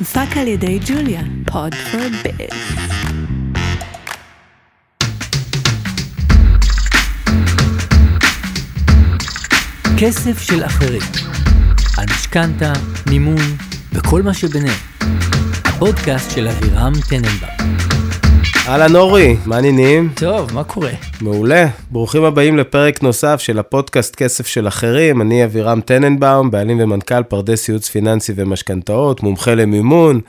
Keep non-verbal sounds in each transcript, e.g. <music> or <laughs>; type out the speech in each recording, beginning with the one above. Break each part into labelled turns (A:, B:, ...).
A: מופק על ידי ג'וליה, Pod for Biz.
B: כסף של אחרים. על משכנתה, מימון וכל מה שביניהם. הפודקאסט של אבירם טננבאום.
C: אהלן אורי, מה העניינים?
B: טוב, מה קורה?
C: מעולה. ברוכים הבאים לפרק נוסף של הפודקאסט כסף של אחרים. אני אבירם טננבאום, בעלים ומנכ"ל פרדס ייעוץ פיננסי ומשכנתאות, מומחה למימון.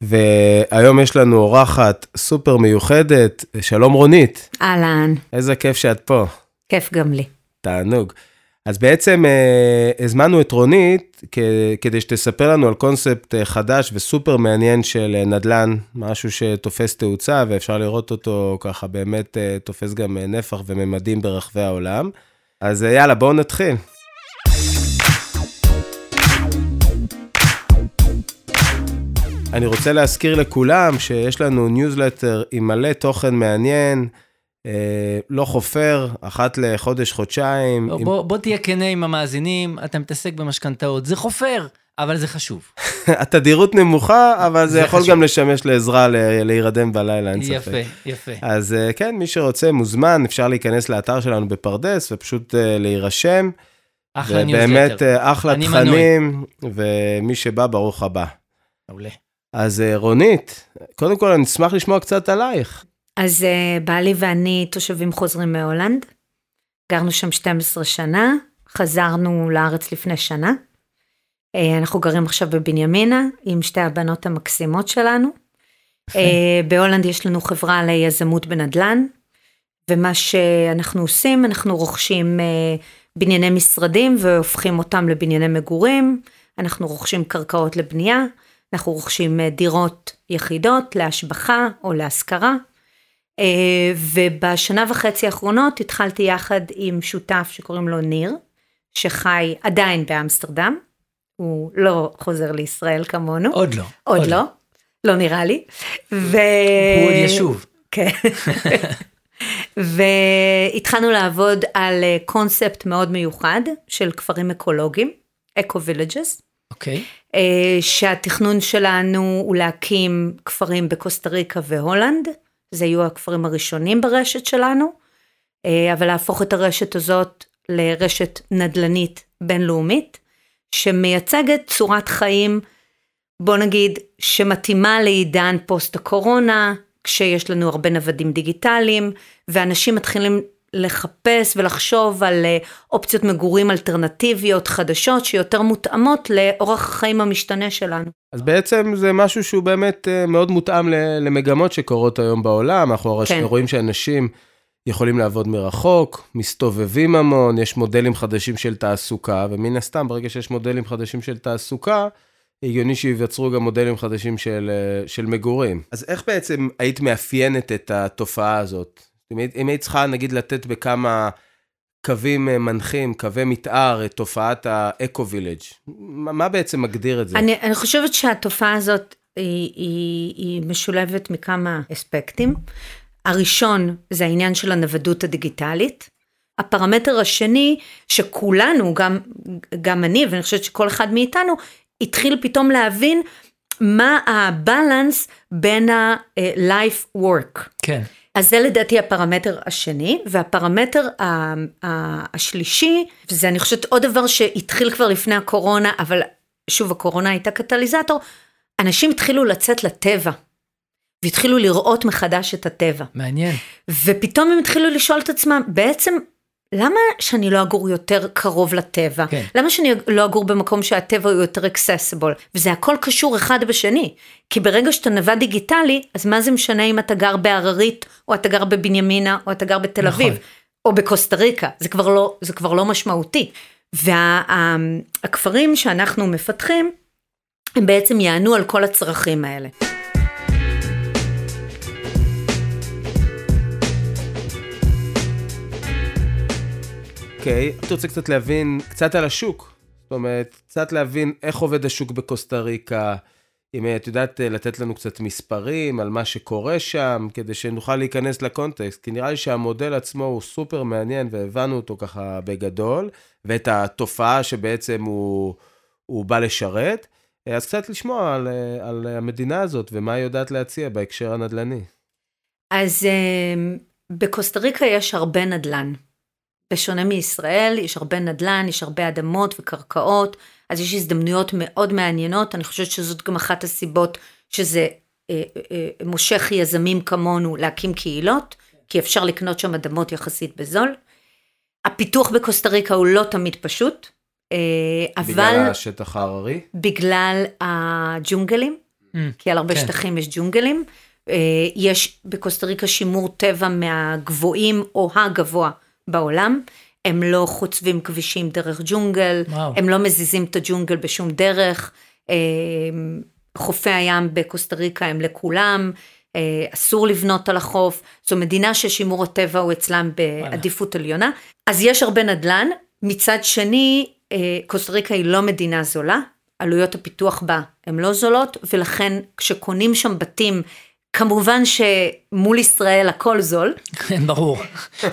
C: והיום יש לנו אורחת סופר מיוחדת, שלום רונית.
D: אהלן,
C: איזה כיף שאת פה.
D: כיף גם לי.
C: תענוג. אז בעצם אה, הזמנו את רונית כ- כדי שתספר לנו על קונספט אה, חדש וסופר מעניין של אה, נדל"ן, משהו שתופס תאוצה ואפשר לראות אותו ככה באמת אה, תופס גם אה, נפח וממדים ברחבי העולם. אז אה, יאללה, בואו נתחיל. אני רוצה להזכיר לכולם שיש לנו ניוזלטר עם מלא תוכן מעניין, לא חופר, אחת לחודש, חודשיים.
B: בוא,
C: עם-
B: בוא, בוא תהיה כנה עם המאזינים, אתה מתעסק במשכנתאות, זה חופר, אבל זה חשוב. <laughs>
C: התדירות נמוכה, אבל זה
B: זה
C: יכול
B: חשוב.
C: גם לשמש לעזרה להירדם בלילה, אין ספק.
B: יפה, יפה.
C: אז אה, כן, מי שרוצה מוזמן, אפשר להיכנס לאתר שלנו בפרדס ופשוט אה, להירשם.
B: אחלה ניוזלטר.
C: אה, אחלה. תכנים, ומי שבא, ברוך הבא.
B: מעולה.
C: אז אה, רונית, קודם כל אני אשמח לשמוע קצת עלייך.
D: אז אה, בעלי ואני תושבים חוזרים מהולנד, גרנו שם 12 שנה, חזרנו לארץ לפני שנה. אה, אנחנו גרים עכשיו בבנימינה עם שתי הבנות המקסימות שלנו. אה, בהולנד יש לנו חברה ליזמות בנדל"ן, ומה שאנחנו עושים, אנחנו רוכשים בנייני משרדים והופכים אותם לבנייני מגורים, אנחנו רוכשים קרקעות לבנייה, אנחנו רוכשים אה, דירות יחידות להשבחה או להשכרה. אה, ובשנה וחצי האחרונות התחלתי יחד עם שותף שקוראים לו ניר, שחי עדיין באמסטרדם, הוא לא חוזר לישראל כמונו,
B: עוד לא.
D: עוד לא, לא נראה לי. ו...
B: הוא עוד ישוב.
D: כן. <laughs> והתחלנו לעבוד על אה, קונספט מאוד מיוחד של כפרים אקולוגיים, eco-villages.
B: אוקיי.
D: אה, שהתכנון שלנו הוא להקים כפרים בקוסטה ריקה והולנד, זה יהיו הכפרים הראשונים ברשת שלנו, אה, אבל להפוך את הרשת הזאת לרשת נדל"נית בינלאומית, שמייצגת צורת חיים, בוא נגיד, שמתאימה לעידן פוסט הקורונה, כשיש לנו הרבה נוודים דיגיטליים, ואנשים מתחילים לחפש ולחשוב על אה, אופציות מגורים אלטרנטיביות חדשות שיותר מותאמות לאורח החיים המשתנה שלנו.
C: אז בעצם זה משהו שהוא באמת אה, מאוד מותאם ל- למגמות שקורות היום בעולם. אנחנו הרי
D: כן.
C: רואים שאנשים יכולים לעבוד מרחוק, מסתובבים המון, יש מודלים חדשים של תעסוקה, ומן הסתם, ברגע שיש מודלים חדשים של תעסוקה, הגיוני שייווצרו גם מודלים חדשים של, אה, של מגורים. אז איך בעצם היית מאפיינת את התופעה הזאת? אם היית, אם היית צריכה, נגיד, לתת בכמה קווים אה, מנחים, קווי מתאר, את תופעת האקו-וילג', מה, מה בעצם מגדיר את זה?
D: אני, אני חושבת שהתופעה הזאת היא, היא, היא משולבת מכמה אספקטים. הראשון זה העניין של הנוודות הדיגיטלית. הפרמטר השני, שכולנו, גם, גם אני, ואני חושבת שכל אחד מאיתנו, התחיל פתאום להבין מה הבלנס בין ה-life work.
B: כן.
D: אז זה לדעתי הפרמטר השני, והפרמטר השלישי, וזה אני חושבת עוד דבר שהתחיל כבר לפני הקורונה, אבל שוב, הקורונה הייתה קטליזטור, אנשים התחילו לצאת לטבע, והתחילו לראות מחדש את הטבע.
B: מעניין.
D: ופתאום הם התחילו לשאול את עצמם, בעצם, למה שאני לא אגור יותר קרוב לטבע?
B: כן.
D: למה שאני לא אגור במקום שהטבע הוא יותר אקססיבול? וזה הכל קשור אחד בשני. כי ברגע שאתה נווד דיגיטלי, אז מה זה משנה אם אתה גר בהררית, או אתה גר בבנימינה, או אתה גר בתל
B: נכון.
D: אביב, או בקוסטה ריקה, זה כבר לא, זה כבר לא משמעותי. והכפרים שאנחנו מפתחים, הם בעצם יענו על כל הצרכים האלה.
C: אוקיי, הייתי רוצה קצת להבין קצת על השוק. זאת אומרת, קצת להבין איך עובד השוק בקוסטה ריקה, אם את יודעת אה, לתת לנו קצת מספרים על מה שקורה שם, כדי שנוכל להיכנס לקונטקסט, כי נראה לי שהמודל עצמו הוא סופר מעניין והבנו אותו ככה בגדול, ואת התופעה שבעצם הוא, הוא בא לשרת. אה, אז קצת לשמוע על, אה, על המדינה הזאת ומה היא יודעת להציע בהקשר הנדל"ני.
D: אז בקוסטה ריקה יש הרבה נדל"ן. בשונה מישראל, יש הרבה נדל"ן, יש הרבה אדמות וקרקעות, אז יש הזדמנויות מאוד מעניינות, אני חושבת שזאת גם אחת הסיבות שזה אה, אה, מושך יזמים כמונו להקים קהילות, כי אפשר לקנות שם אדמות יחסית בזול. הפיתוח בקוסטה ריקה הוא לא תמיד פשוט, אה, אבל...
C: בגלל השטח ההררי?
D: בגלל הג'ונגלים,
B: Mm,
D: כי על הרבה
B: כן.
D: שטחים יש ג'ונגלים. אה, יש בקוסטה ריקה שימור טבע מהגבוהים או הגבוה בעולם. הם לא חוצבים כבישים דרך ג'ונגל,
B: וואו.
D: הם לא מזיזים את הג'ונגל בשום דרך. אה, חופי הים בקוסטה ריקה הם לכולם, אה, אסור לבנות על החוף. זו מדינה ששימור הטבע הוא אצלם בעדיפות עליונה. אז יש הרבה נדל"ן. מצד שני, אה, קוסטה ריקה היא לא מדינה זולה, עלויות הפיתוח בה הן לא זולות, ולכן כשקונים שם בתים, כמובן שמול ישראל הכל זול,
B: כן, ברור.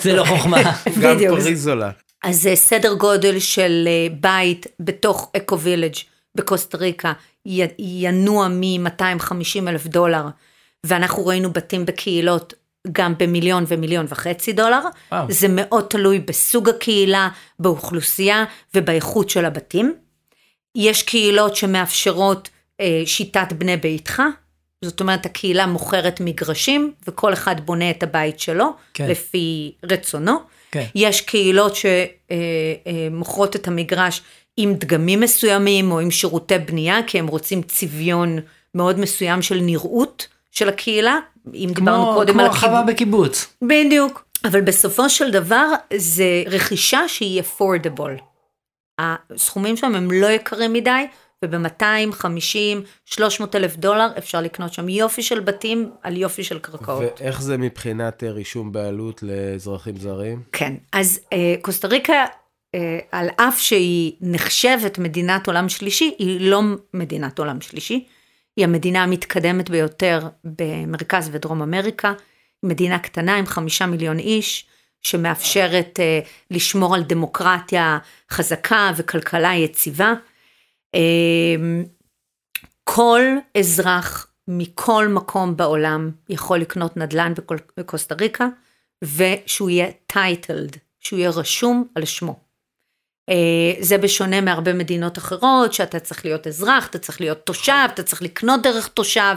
B: זה לא חוכמה. <laughs>
C: גם. פריז זולה.
D: אז זה סדר גודל של אה, בית בתוך אקו וילג' בקוסטה ריקה ינוע מ-250 אלף דולר, ואנחנו ראינו בתים בקהילות גם במיליון ומיליון וחצי דולר.
B: וואו.
D: זה מאוד תלוי בסוג הקהילה, באוכלוסייה ובאיכות של הבתים. יש קהילות שמאפשרות אה, שיטת בני ביתך, זאת אומרת הקהילה מוכרת מגרשים וכל אחד בונה את הבית שלו
B: כן.
D: לפי רצונו.
B: כן.
D: יש קהילות שמוכרות את המגרש עם דגמים מסוימים או עם שירותי בנייה, כי הם רוצים צביון מאוד מסוים של נראות של הקהילה. אם דיברנו
B: כמו
D: קודם
B: כמו
D: על
B: הרחבה
D: הקיבוץ.
B: בקיבוץ.
D: בדיוק. אבל בסופו של דבר זה רכישה שהיא affordable. הסכומים שם הם לא יקרים מדי, וב-200, 50, 300 אלף דולר אפשר לקנות שם יופי של בתים על יופי של קרקעות.
C: ואיך זה מבחינת אה, רישום בעלות לאזרחים זרים?
D: כן, אז אה, קוסטה ריקה, אה, על אף שהיא נחשבת מדינת עולם שלישי, היא לא מדינת עולם שלישי. היא המדינה המתקדמת ביותר במרכז ודרום אמריקה. מדינה קטנה עם חמישה מיליון איש, שמאפשרת אה, לשמור על דמוקרטיה חזקה וכלכלה יציבה. אה, כל אזרח מכל מקום בעולם יכול לקנות נדל"ן בקוסטה ריקה, ושהוא יהיה titled, שהוא יהיה רשום על שמו. אה, זה בשונה מהרבה מדינות אחרות, שאתה צריך להיות אזרח, אתה צריך להיות תושב, אתה צריך לקנות דרך תושב,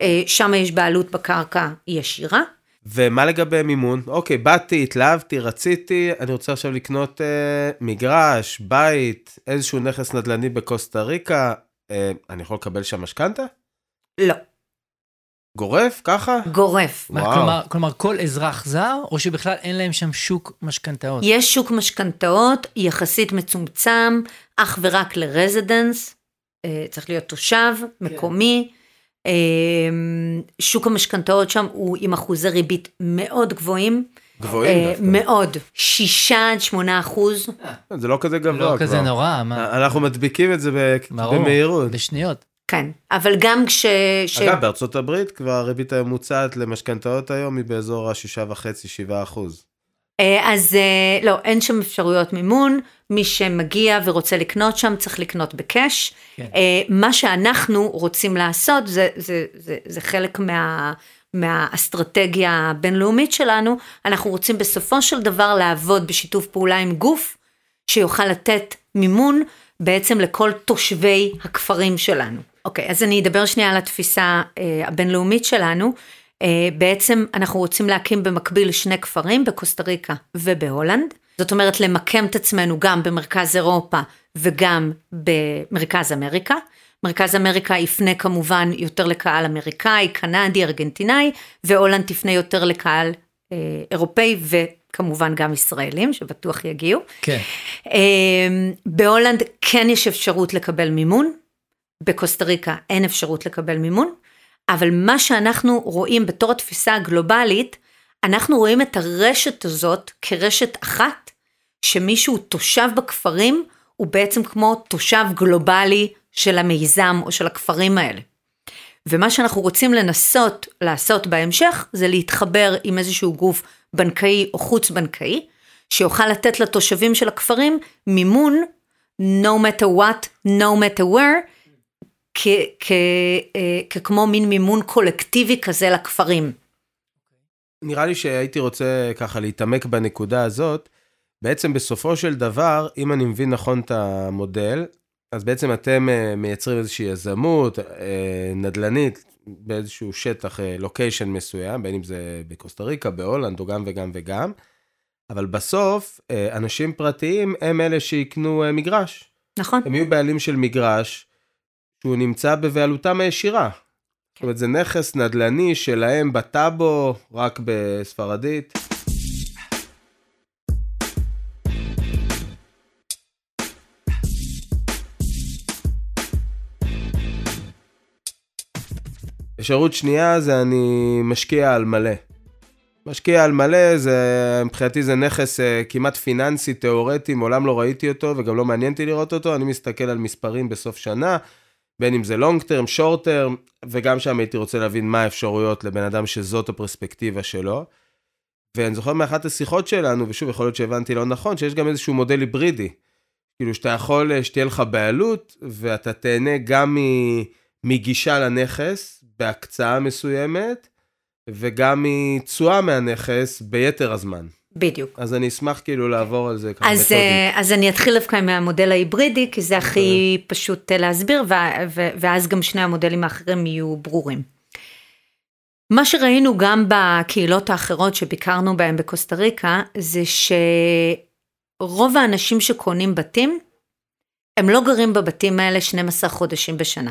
D: אה, שם יש בעלות בקרקע ישירה.
C: ומה לגבי מימון? אוקיי, באתי, התלהבתי, רציתי, אני רוצה עכשיו לקנות אה, מגרש, בית, איזשהו נכס נדל"ני בקוסטה ריקה, אה, אני יכול לקבל שם משכנתה?
D: לא,
C: גורף? ככה?
D: גורף.
B: מה,
C: וואו.
B: כלומר, כלומר, כל אזרח זר, או שבכלל אין להם שם שוק משכנתאות?
D: יש שוק משכנתאות יחסית מצומצם, אך ורק לרזידנס, אה, צריך להיות תושב, מקומי. אה, שוק המשכנתאות שם הוא עם אחוזי ריבית מאוד גבוהים,
C: גבוהים
D: אה,
C: דווקא.
D: מאוד, שישה עד שמונה אחוז.
C: זה לא כזה גבוה
B: לא. כזה נורא, מה?
C: אנחנו מדביקים את זה במהירות.
B: בשניות.
D: כן, אבל גם כש... ש...
C: אגב, בארצות הברית כבר הריבית הממוצעת למשכנתאות היום היא באזור ה-6.5-7 אחוז.
D: אה, אז אה, לא, אין שם אפשרויות מימון, מי שמגיע ורוצה לקנות שם צריך לקנות בקאש.
B: כן.
D: אה, מה שאנחנו רוצים לעשות, זה, זה, זה, זה חלק מה, מהאסטרטגיה הבינלאומית שלנו, אנחנו רוצים בסופו של דבר לעבוד בשיתוף פעולה עם גוף שיוכל לתת מימון בעצם לכל תושבי הכפרים שלנו. אוקיי, אז אני אדבר שנייה על התפיסה הבינלאומית שלנו. אה, בעצם אנחנו רוצים להקים במקביל שני כפרים, בקוסטה ריקה ובהולנד. זאת אומרת, למקם את עצמנו גם במרכז אירופה וגם במרכז אמריקה. מרכז אמריקה יפנה כמובן יותר לקהל אמריקאי, קנדי, ארגנטינאי, והולנד תפנה יותר לקהל אה, אירופאי וכמובן גם ישראלים, שבטוח יגיעו.
B: כן.
D: אה, בהולנד כן יש אפשרות לקבל מימון, בקוסטה ריקה אין אפשרות לקבל מימון, אבל מה שאנחנו רואים בתור התפיסה הגלובלית, אנחנו רואים את הרשת הזאת כרשת אחת, שמישהו תושב בכפרים, הוא בעצם כמו תושב גלובלי של המיזם או של הכפרים האלה. ומה שאנחנו רוצים לנסות לעשות בהמשך, זה להתחבר עם איזשהו גוף בנקאי או חוץ בנקאי, שיוכל לתת לתושבים של הכפרים מימון, no matter what, no matter where, כ- כ- אה, ככמו מין מימון קולקטיבי כזה לכפרים.
C: נראה לי שהייתי רוצה ככה להתעמק בנקודה הזאת. בעצם בסופו של דבר, אם אני מבין נכון את המודל, אז בעצם אתם אה, מייצרים איזושהי יזמות אה, נדל"נית באיזשהו שטח, לוקיישן מסוים, בין אם זה בקוסטה ריקה, בהולנד, או גם וגם וגם, אבל בסוף, אנשים פרטיים הם אלה שיקנו מגרש.
D: נכון?
C: הם יהיו בעלים של מגרש שהוא נמצא בבעלותם הישירה. זאת אומרת, זה נכס נדל"ני שלהם בטאבו, רק בספרדית. אפשרות שנייה זה אני משקיע על מלא. משקיע על מלא, זה, מבחינתי זה נכס uh, כמעט פיננסי, תיאורטי, מעולם לא ראיתי אותו וגם לא מעניין אותי לראות אותו, אני מסתכל על מספרים בסוף שנה, בין אם זה לונג טרם, שורט טרם, וגם שם הייתי רוצה להבין מה האפשרויות לבן אדם שזאת הפרספקטיבה שלו. ואני זוכר מאחת השיחות שלנו, ושוב, יכול להיות שהבנתי לא נכון, שיש גם איזשהו מודל היברידי. כאילו שאתה יכול, אה, שתהיה לך בעלות, ואתה תהנה גם מגישה לנכס בהקצאה מסוימת, וגם מתשואה מהנכס ביתר הזמן.
D: בדיוק.
C: אז אני אשמח כאילו לעבור על זה ככה
D: אז. אה, אז אני אתחיל דווקא מהמודל ההיברידי, כי זה הכי פשוט אה, להסביר, ו- ו- ואז גם שני המודלים האחרים יהיו ברורים. מה שראינו גם בקהילות האחרות שביקרנו בהן בקוסטה ריקה, זה שרוב האנשים שקונים בתים, הם לא גרים בבתים האלה 12 חודשים בשנה.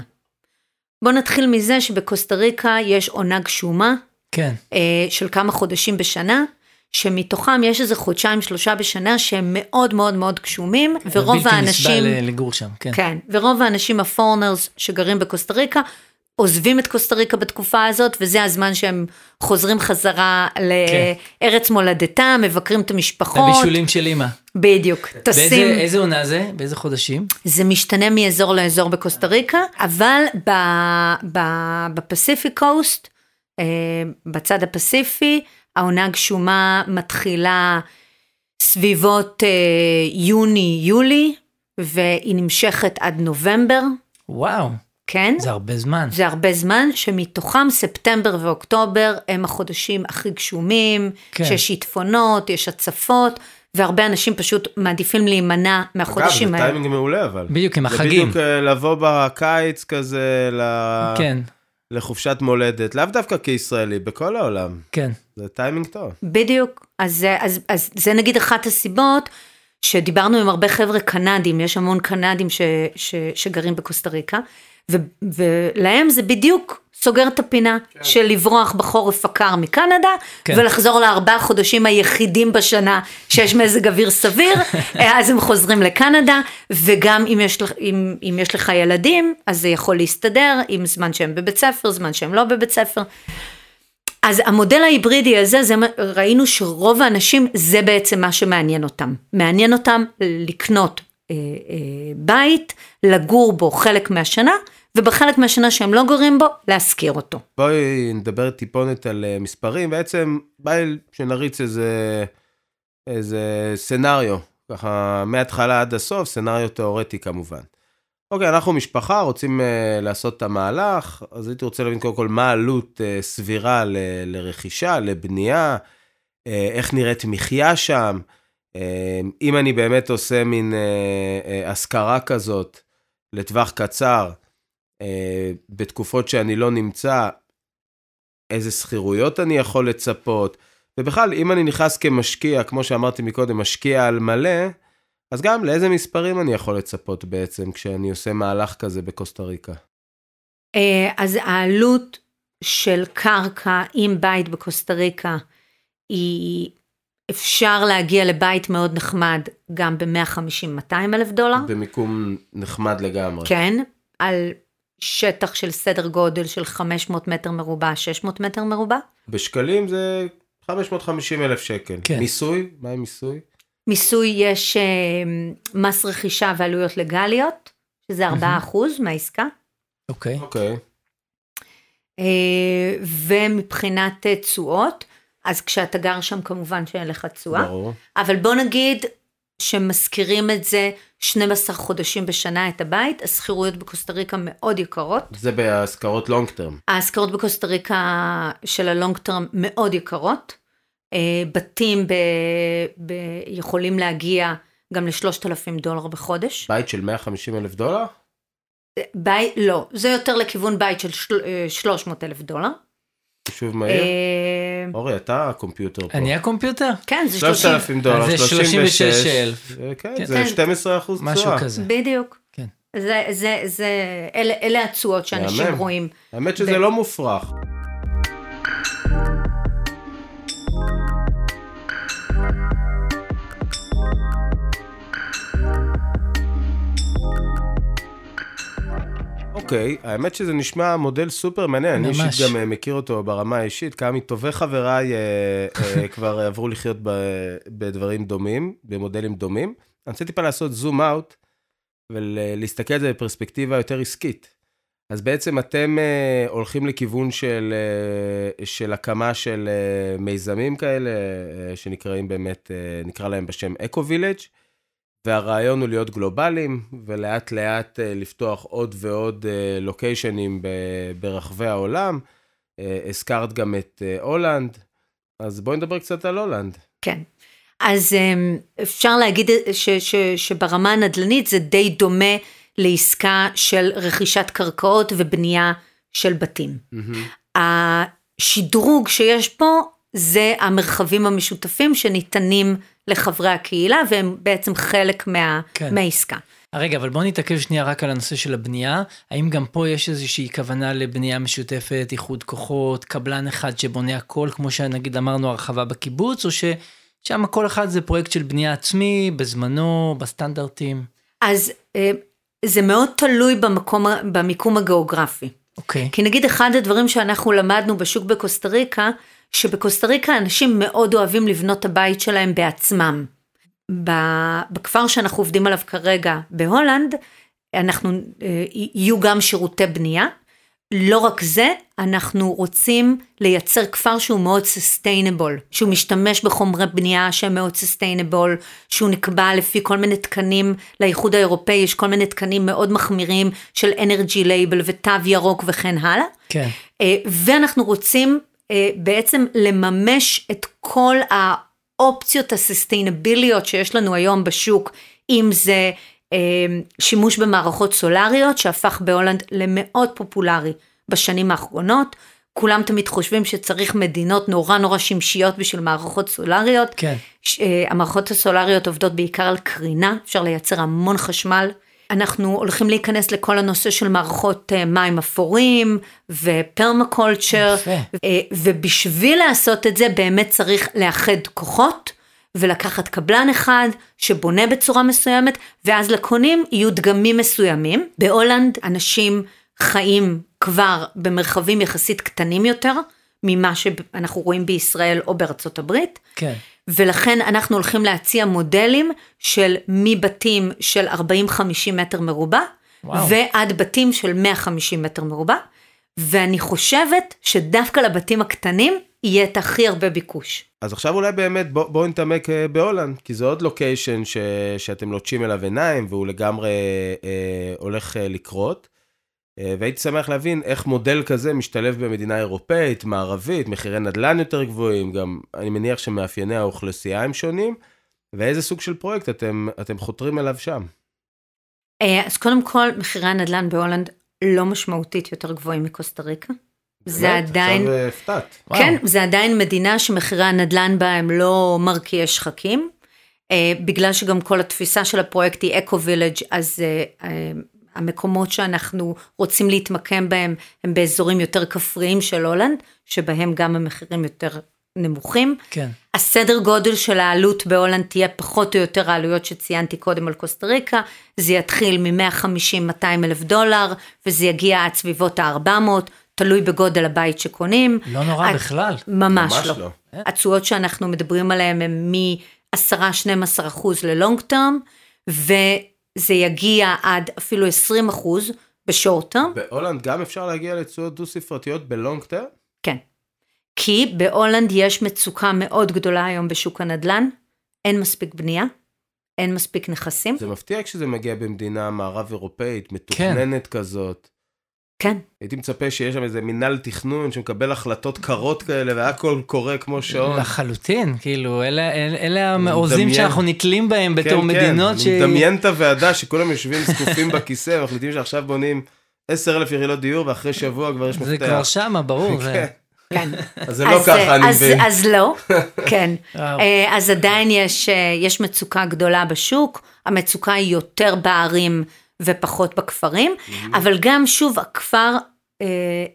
D: בואו נתחיל מזה שבקוסטה ריקה יש עונה גשומה
B: כן.
D: אה, של כמה חודשים בשנה, שמתוכם יש איזה חודשיים שלושה בשנה שהם מאוד מאוד מאוד גשומים, ורוב
B: בלתי
D: האנשים,
B: נסבל אה, לגור שם, כן.
D: כן, ורוב האנשים הפורנרס שגרים בקוסטה ריקה, עוזבים את קוסטה ריקה בתקופה הזאת, וזה הזמן שהם חוזרים חזרה לארץ מולדתם, מבקרים את המשפחות.
B: הבישולים של אימא.
D: בדיוק,
B: באיזה
D: טסים.
B: איזה עונה זה? באיזה חודשים?
D: זה משתנה מאזור לאזור בקוסטה ריקה, אבל ב, ב, בפסיפיק קוסט, אה, בצד הפסיפי, העונה הגשומה מתחילה סביבות אה, יוני-יולי, והיא נמשכת עד נובמבר,
B: וואו,
D: כן?
B: זה הרבה זמן.
D: זה הרבה זמן, שמתוכם ספטמבר ואוקטובר הם החודשים הכי גשומים,
B: כן.
D: שיש שיטפונות, יש הצפות, והרבה אנשים פשוט מעדיפים להימנע מהחודשים
C: אגב, זה
D: האלה.
C: טיימינג מעולה אבל.
B: בדיוק, עם
C: זה
B: החגים.
C: בדיוק אה, לבוא בקיץ כזה ל...
B: כן,
C: לחופשת מולדת, לאו דווקא כישראלי, בכל העולם.
B: כן.
C: זה טיימינג טוב.
D: בדיוק. אז, אז, אז זה נגיד אחת הסיבות שדיברנו עם הרבה חבר'ה קנדים, יש המון קנדים ש, ש, שגרים בקוסטה ריקה, ו, ולהם זה בדיוק סוגר את הפינה כן. של לברוח בחורף הקר מקנדה,
B: כן.
D: ולחזור לארבעה חודשים היחידים בשנה שיש מזג אוויר סביר, <laughs> אז הם חוזרים לקנדה, וגם אם יש, אם, אם יש לך ילדים, אז זה יכול להסתדר עם זמן שהם בבית ספר, זמן שהם לא בבית ספר. אז המודל ההיברידי הזה, זה, ראינו שרוב האנשים, זה בעצם מה שמעניין אותם. מעניין אותם לקנות אה, אה, בית, לגור בו חלק מהשנה, ובחלק מהשנה שהם לא גרים בו, להשכיר אותו.
C: בואי נדבר טיפונת על אה, מספרים, בעצם בא לי שנריץ איזה, איזה סצנריו, ככה מההתחלה עד הסוף, סצנריו תיאורטי כמובן. אוקיי, אנחנו משפחה, רוצים uh, לעשות את המהלך, אז הייתי רוצה להבין קודם כל מה העלות uh, סבירה ל, לרכישה, לבנייה, uh, איך נראית מחיה שם, uh, אם אני באמת עושה מין uh, uh, השכרה כזאת לטווח קצר, בתקופות שאני לא נמצא, איזה שכירויות אני יכול לצפות, ובכלל, אם אני נכנס כמשקיע, כמו שאמרתי מקודם, משקיע על מלא, אז גם לאיזה מספרים אני יכול לצפות בעצם כשאני עושה מהלך כזה בקוסטה ריקה?
D: אה, אז העלות של קרקע עם בית בקוסטה ריקה, היא אפשר להגיע לבית מאוד נחמד גם ב-150-200 אלף דולר.
C: במיקום נחמד לגמרי.
D: כן, על שטח של סדר גודל של 500 מטר מרובע, 600 מטר מרובע.
C: בשקלים זה 550 אלף שקל.
B: כן.
C: מיסוי? מה עם מיסוי?
D: מיסוי יש אה, מס רכישה ועלויות לגליות, שזה 4 אחוז מהעסקה.
B: אוקיי.
C: אוקיי.
D: אה, ומבחינת אה, תשואות, אז כשאתה גר שם כמובן שאין לך תשואה.
C: ברור.
D: אבל בוא נגיד, שמשכירים את זה 12 חודשים בשנה את הבית, השכירויות בקוסטה ריקה מאוד יקרות.
C: זה בהשכרות לונג טרם.
D: ההשכרות בקוסטה ריקה של הלונג טרם מאוד יקרות. אה, בתים ב, ב, יכולים להגיע גם ל-3,000 דולר בחודש.
C: בית של 150 אלף דולר?
D: בית, לא, זה יותר לכיוון בית של של, 300 אלף דולר.
C: חישוב מהיר?
D: אה,
C: אורי, אתה הקומפיוטר פה.
B: אני הקומפיוטר?
D: כן, זה 30.
C: 3,000 דולר,
B: אז זה 36,000.
C: אה, כן,
B: כן.
C: זה
D: כן.
C: 12 אחוז תשואה.
B: משהו כזה.
D: בדיוק.
B: כן.
D: זה, זה, זה, אלה, אלה התשואות שאנשים. רואים.
C: האמת שזה
D: ב-
C: לא מופרך. אוקיי, האמת שזה נשמע מודל סופר מעניין, אני. אישית גם אה, מכיר אותו ברמה האישית, כמה מטובי חבריי אה, אה, <laughs> כבר עברו לחיות בדברים דומים, במודלים דומים. אני רוצה טיפה לעשות זום אאוט ולהסתכל על זה בפרספקטיבה יותר עסקית. אז בעצם אתם uh, הולכים לכיוון של, uh, של הקמה של uh, מיזמים כאלה, uh, שנקראים באמת, uh, נקרא להם בשם אקו-וילג', והרעיון הוא להיות גלובליים, ולאט לאט uh, לפתוח עוד ועוד uh, לוקיישנים ברחבי העולם. Uh, הזכרת גם את הולנד, אז בואי נדבר קצת על הולנד.
D: כן. אז אמ, אפשר להגיד ש, ש, שברמה הנדל"נית זה די דומה לעסקה של רכישת קרקעות ובנייה של בתים. השדרוג שיש פה זה המרחבים המשותפים שניתנים לחברי הקהילה והם בעצם חלק מה,
B: כן.
D: מהעסקה.
B: רגע, אבל בוא נתעכב שנייה רק על הנושא של הבנייה. האם גם פה יש איזושהי כוונה לבנייה משותפת, איחוד כוחות, קבלן אחד שבונה הכל, כמו שנגיד אמרנו, הרחבה בקיבוץ, או ששם כל אחד זה פרויקט של בנייה עצמי, בזמנו, בסטנדרטים?
D: אז אה, זה מאוד תלוי במקום, במיקום הגיאוגרפי.
B: אוקיי.
D: כי נגיד אחד הדברים שאנחנו למדנו בשוק בקוסטה ריקה, שבקוסטה ריקה אנשים מאוד אוהבים לבנות את הבית שלהם בעצמם. בכפר שאנחנו עובדים עליו כרגע בהולנד, אנחנו, אה, יהיו גם שירותי בנייה. לא רק זה, אנחנו רוצים לייצר כפר שהוא מאוד sustainable, שהוא משתמש בחומרי בנייה שהם מאוד sustainable, שהוא נקבע לפי כל מיני תקנים, לאיחוד האירופאי יש כל מיני תקנים מאוד מחמירים של energy label ותו ירוק וכן הלאה.
B: כן.
D: אה, ואנחנו רוצים בעצם לממש את כל האופציות הסוסטיינביליות שיש לנו היום בשוק, אם זה אה, שימוש במערכות סולריות, שהפך בהולנד למאוד פופולרי בשנים האחרונות. כולם תמיד חושבים שצריך מדינות נורא נורא שמשיות בשביל מערכות סולריות.
B: כן.
D: אה, המערכות הסולריות עובדות בעיקר על קרינה, אפשר לייצר המון חשמל. אנחנו הולכים להיכנס לכל הנושא של מערכות אה, מים אפורים ופרמקולצ'ר. אה, ובשביל לעשות את זה באמת צריך לאחד כוחות ולקחת קבלן אחד שבונה בצורה מסוימת, ואז לקונים יהיו דגמים מסוימים. בהולנד אנשים חיים כבר במרחבים יחסית קטנים יותר ממה שאנחנו רואים בישראל או בארצות הברית.
B: כן.
D: ולכן אנחנו הולכים להציע מודלים של מבתים של 40-50 מטר מרובע,
B: וואו.
D: ועד בתים של 150 מטר מרובע, ואני חושבת שדווקא לבתים הקטנים יהיה את הכי הרבה ביקוש.
C: אז עכשיו אולי באמת בוא, בואו נתעמק אה, בהולנד, כי זה עוד לוקיישן ש, שאתם לוטשים אליו עיניים, והוא לגמרי אה, הולך אה, לקרות. אה, והייתי שמח להבין איך מודל כזה משתלב במדינה אירופאית, מערבית, מחירי נדל"ן יותר גבוהים, גם אני מניח שמאפייני האוכלוסייה הם שונים, ואיזה סוג של פרויקט אתם, אתם חותרים אליו שם.
D: אה, אז קודם כל, מחירי הנדל"ן בהולנד לא משמעותית יותר גבוהים מקוסטה ריקה. זה? עדיין...
C: עכשיו אה, הפתעת.
D: כן, זה עדיין מדינה שמחירי הנדל"ן בה הם לא מרקיעי שחקים. אה, בגלל שגם כל התפיסה של הפרויקט היא eco-village, אז אה, אה, המקומות שאנחנו רוצים להתמקם בהם הם באזורים יותר כפריים של הולנד, שבהם גם המחירים יותר נמוכים.
B: כן.
D: הסדר גודל של העלות בהולנד תהיה פחות או יותר העלויות שציינתי קודם על קוסטה ריקה, זה יתחיל מ-150-200 אלף דולר, וזה יגיע עד סביבות ה-400, תלוי בגודל הבית שקונים.
B: לא נורא
D: את-
B: בכלל.
D: ממש,
C: ממש
D: לא.
C: לא.
D: התשואות שאנחנו מדברים עליהן הן מ-10-12 אחוז ל long term, וזה יגיע עד אפילו 20 אחוז ב short term,
C: בהולנד גם אפשר להגיע לתשואות דו-ספרתיות ב long term?
D: כן. כי בהולנד יש מצוקה מאוד גדולה היום בשוק הנדל"ן, אין מספיק בנייה, אין מספיק נכסים.
C: זה מפתיע כשזה מגיע במדינה מערב אירופאית, מתוכננת כזאת.
D: כן,
C: הייתי מצפה שיש שם איזה מינהל תכנון שמקבל החלטות קרות כאלה, והכל קורה כמו שעון.
B: לחלוטין, כאילו, אלה, אלה, אלה המעוזים
C: מדמיין.
B: שאנחנו נתלים בהם בתור
C: כן,
B: מדינות
C: כן,
B: ש...
C: אני מדמיין את הוועדה שכולם יושבים זקופים <laughs> בכיסא, ומחליטים שעכשיו בונים 10,000 יחידות דיור, ואחרי שבוע כבר יש מפתח.
B: זה כבר שמה, ברור. <laughs> זה...
C: כן.
D: כן.
C: אז זה לא ככה, אני
D: אז,
C: מבין.
D: אז לא, <laughs> כן. אה, אז עדיין יש, אה, יש מצוקה גדולה בשוק, המצוקה היא יותר בערים ופחות בכפרים, אבל גם שוב, הכפר אה,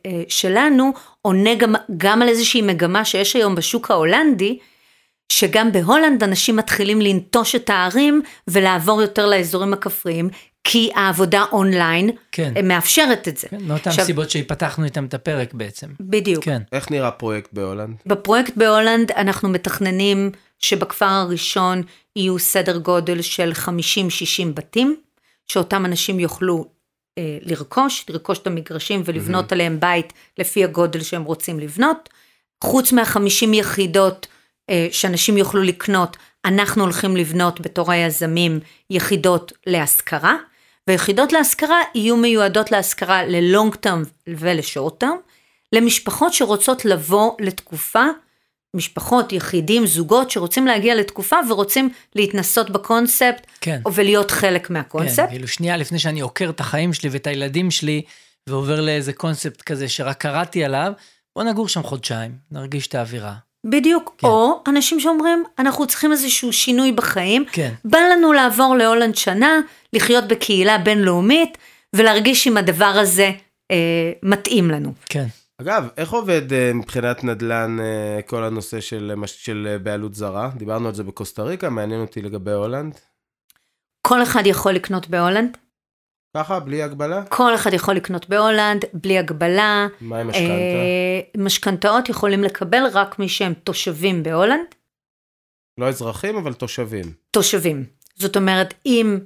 D: אה, שלנו עונה גם, גם על איזושהי מגמה שיש היום בשוק ההולנדי, שגם בהולנד אנשים מתחילים לנטוש את הערים ולעבור יותר לאזורים הכפריים, כי העבודה אונליין
B: כן.
D: אה, מאפשרת את זה.
B: כן, מאותן
D: עכשיו-
B: סיבות שפתחנו איתם את הפרק בעצם.
D: בדיוק.
B: כן.
C: איך נראה פרויקט בהולנד?
D: בפרויקט בהולנד אנחנו מתכננים שבכפר הראשון יהיו סדר גודל של 50-60 בתים, שאותם אנשים יוכלו אה, לרכוש, לרכוש את המגרשים ולבנות עליהם בית לפי הגודל שהם רוצים לבנות. חוץ מה-50 יחידות אה, שאנשים יוכלו לקנות, אנחנו הולכים לבנות בתור היזמים יחידות להשכרה, ויחידות להשכרה יהיו מיועדות להשכרה ל-long term ול-short term, למשפחות שרוצות לבוא לתקופה, משפחות, יחידים, זוגות שרוצים להגיע לתקופה ורוצים להתנסות בקונספט,
B: כן.
D: ולהיות חלק
B: כן,
D: מהקונספט.
B: כאילו שנייה לפני שאני עוקר את החיים שלי ואת הילדים שלי, ועובר לאיזה קונספט כזה שרק קראתי עליו, בוא נגור שם חודשיים, נרגיש את האווירה.
D: בדיוק.
B: כן.
D: או אנשים שאומרים, אנחנו צריכים איזשהו שינוי בחיים,
B: כן.
D: בא לנו לעבור להולנד שנה, לחיות בקהילה בינלאומית, ולהרגיש אם הדבר הזה אה, מתאים לנו.
B: כן.
C: אגב, איך עובד אה, מבחינת נדל"ן אה, כל הנושא של, אה, של בעלות זרה? דיברנו על זה בקוסטה ריקה, מעניין אותי לגבי הולנד.
D: כל אחד יכול לקנות בהולנד,
C: ככה, בלי הגבלה?
D: כל אחד יכול לקנות בהולנד, בלי הגבלה.
C: מה עם משכנתה?
D: אה, משכנתאות יכולים לקבל רק מי שהם תושבים בהולנד,
C: לא אזרחים, אבל תושבים.
D: תושבים. זאת אומרת, אם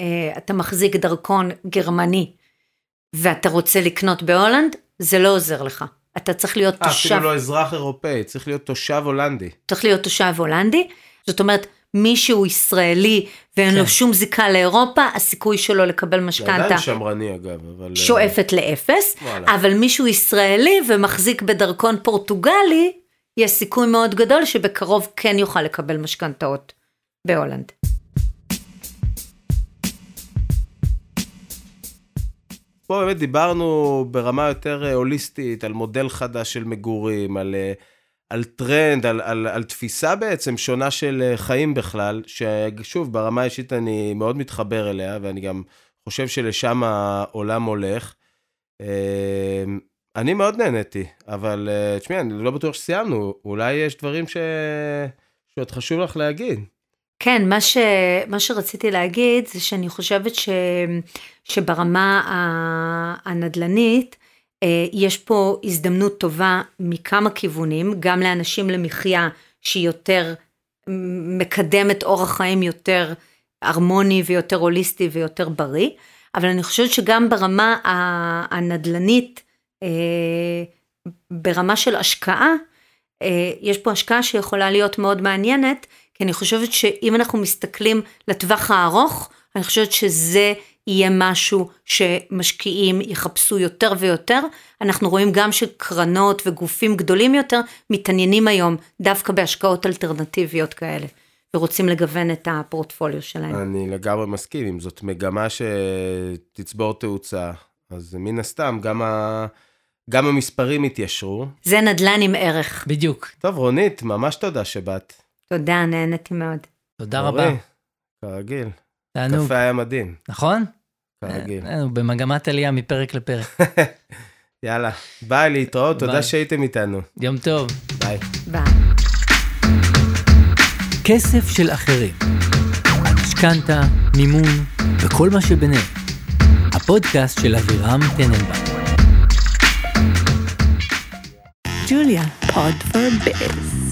D: אה, אתה מחזיק דרכון גרמני ואתה רוצה לקנות בהולנד, זה לא עוזר לך. אתה צריך להיות
C: אה,
D: תושב,
C: אפילו לא אזרח אירופאי, צריך להיות תושב הולנדי.
D: צריך להיות תושב הולנדי. זאת אומרת, מי שהוא ישראלי ואין
B: כן.
D: לו שום זיקה לאירופה, הסיכוי שלו לקבל
C: זה
D: משכנתה
C: עדיין שמרני אגב, אבל... אה,
D: שואפת לאפס,
C: וואלה.
D: אבל מישהו ישראלי ומחזיק בדרכון פורטוגלי, יש סיכוי מאוד גדול שבקרוב כן יוכל לקבל משכנתאות בהולנד.
C: פה באמת דיברנו ברמה יותר אה, הוליסטית על מודל חדש של מגורים, על, אה, על טרנד, על, על, על תפיסה בעצם שונה של אה, חיים בכלל, ששוב, ברמה האישית אני מאוד מתחבר אליה, ואני גם חושב שלשם העולם הולך. אה, אני מאוד נהניתי, אבל תשמעי, אני לא בטוח שסיימנו, אולי יש דברים ש... שעוד חשוב לך להגיד.
D: כן, מה, ש, מה שרציתי להגיד זה שאני חושבת ש, שברמה הנדל"נית, אה, יש פה הזדמנות טובה מכמה כיוונים, גם לאנשים למחיה שהיא יותר מקדמת אורח חיים יותר הרמוני ויותר הוליסטי ויותר בריא, אבל אני חושבת שגם ברמה הנדל"נית, אה, ברמה של השקעה, אה, יש פה השקעה שיכולה להיות מאוד מעניינת, כי אני חושבת שאם אנחנו מסתכלים לטווח הארוך, אני חושבת שזה יהיה משהו שמשקיעים יחפשו יותר ויותר. אנחנו רואים גם שקרנות וגופים גדולים יותר מתעניינים היום דווקא בהשקעות אלטרנטיביות כאלה, ורוצים לגוון את הפורטפוליו שלהם.
C: אני לגמרי מסכים, אם זאת מגמה שתצבור תאוצה, אז מן הסתם גם, ה... גם המספרים יתיישרו.
D: זה נדל"ן עם ערך.
B: בדיוק.
C: טוב, רונית, ממש תודה שבאת.
D: תודה, נהניתי מאוד.
B: תודה
C: אורי,
B: רבה.
C: כרגיל.
B: תענוג.
C: קפה היה מדהים,
B: נכון?
C: כרגיל.
B: אה, הוא במגמת עלייה מפרק לפרק. <laughs>
C: יאללה, ביי, להתראות, תודה. שהייתם איתנו.
B: יום טוב.
C: ביי.
D: ביי.
B: כסף של אחרים. משכנתה, מימון וכל מה שביניהם. הפודקאסט של אבירם טננבאום.
A: Julia, Pod for Biz.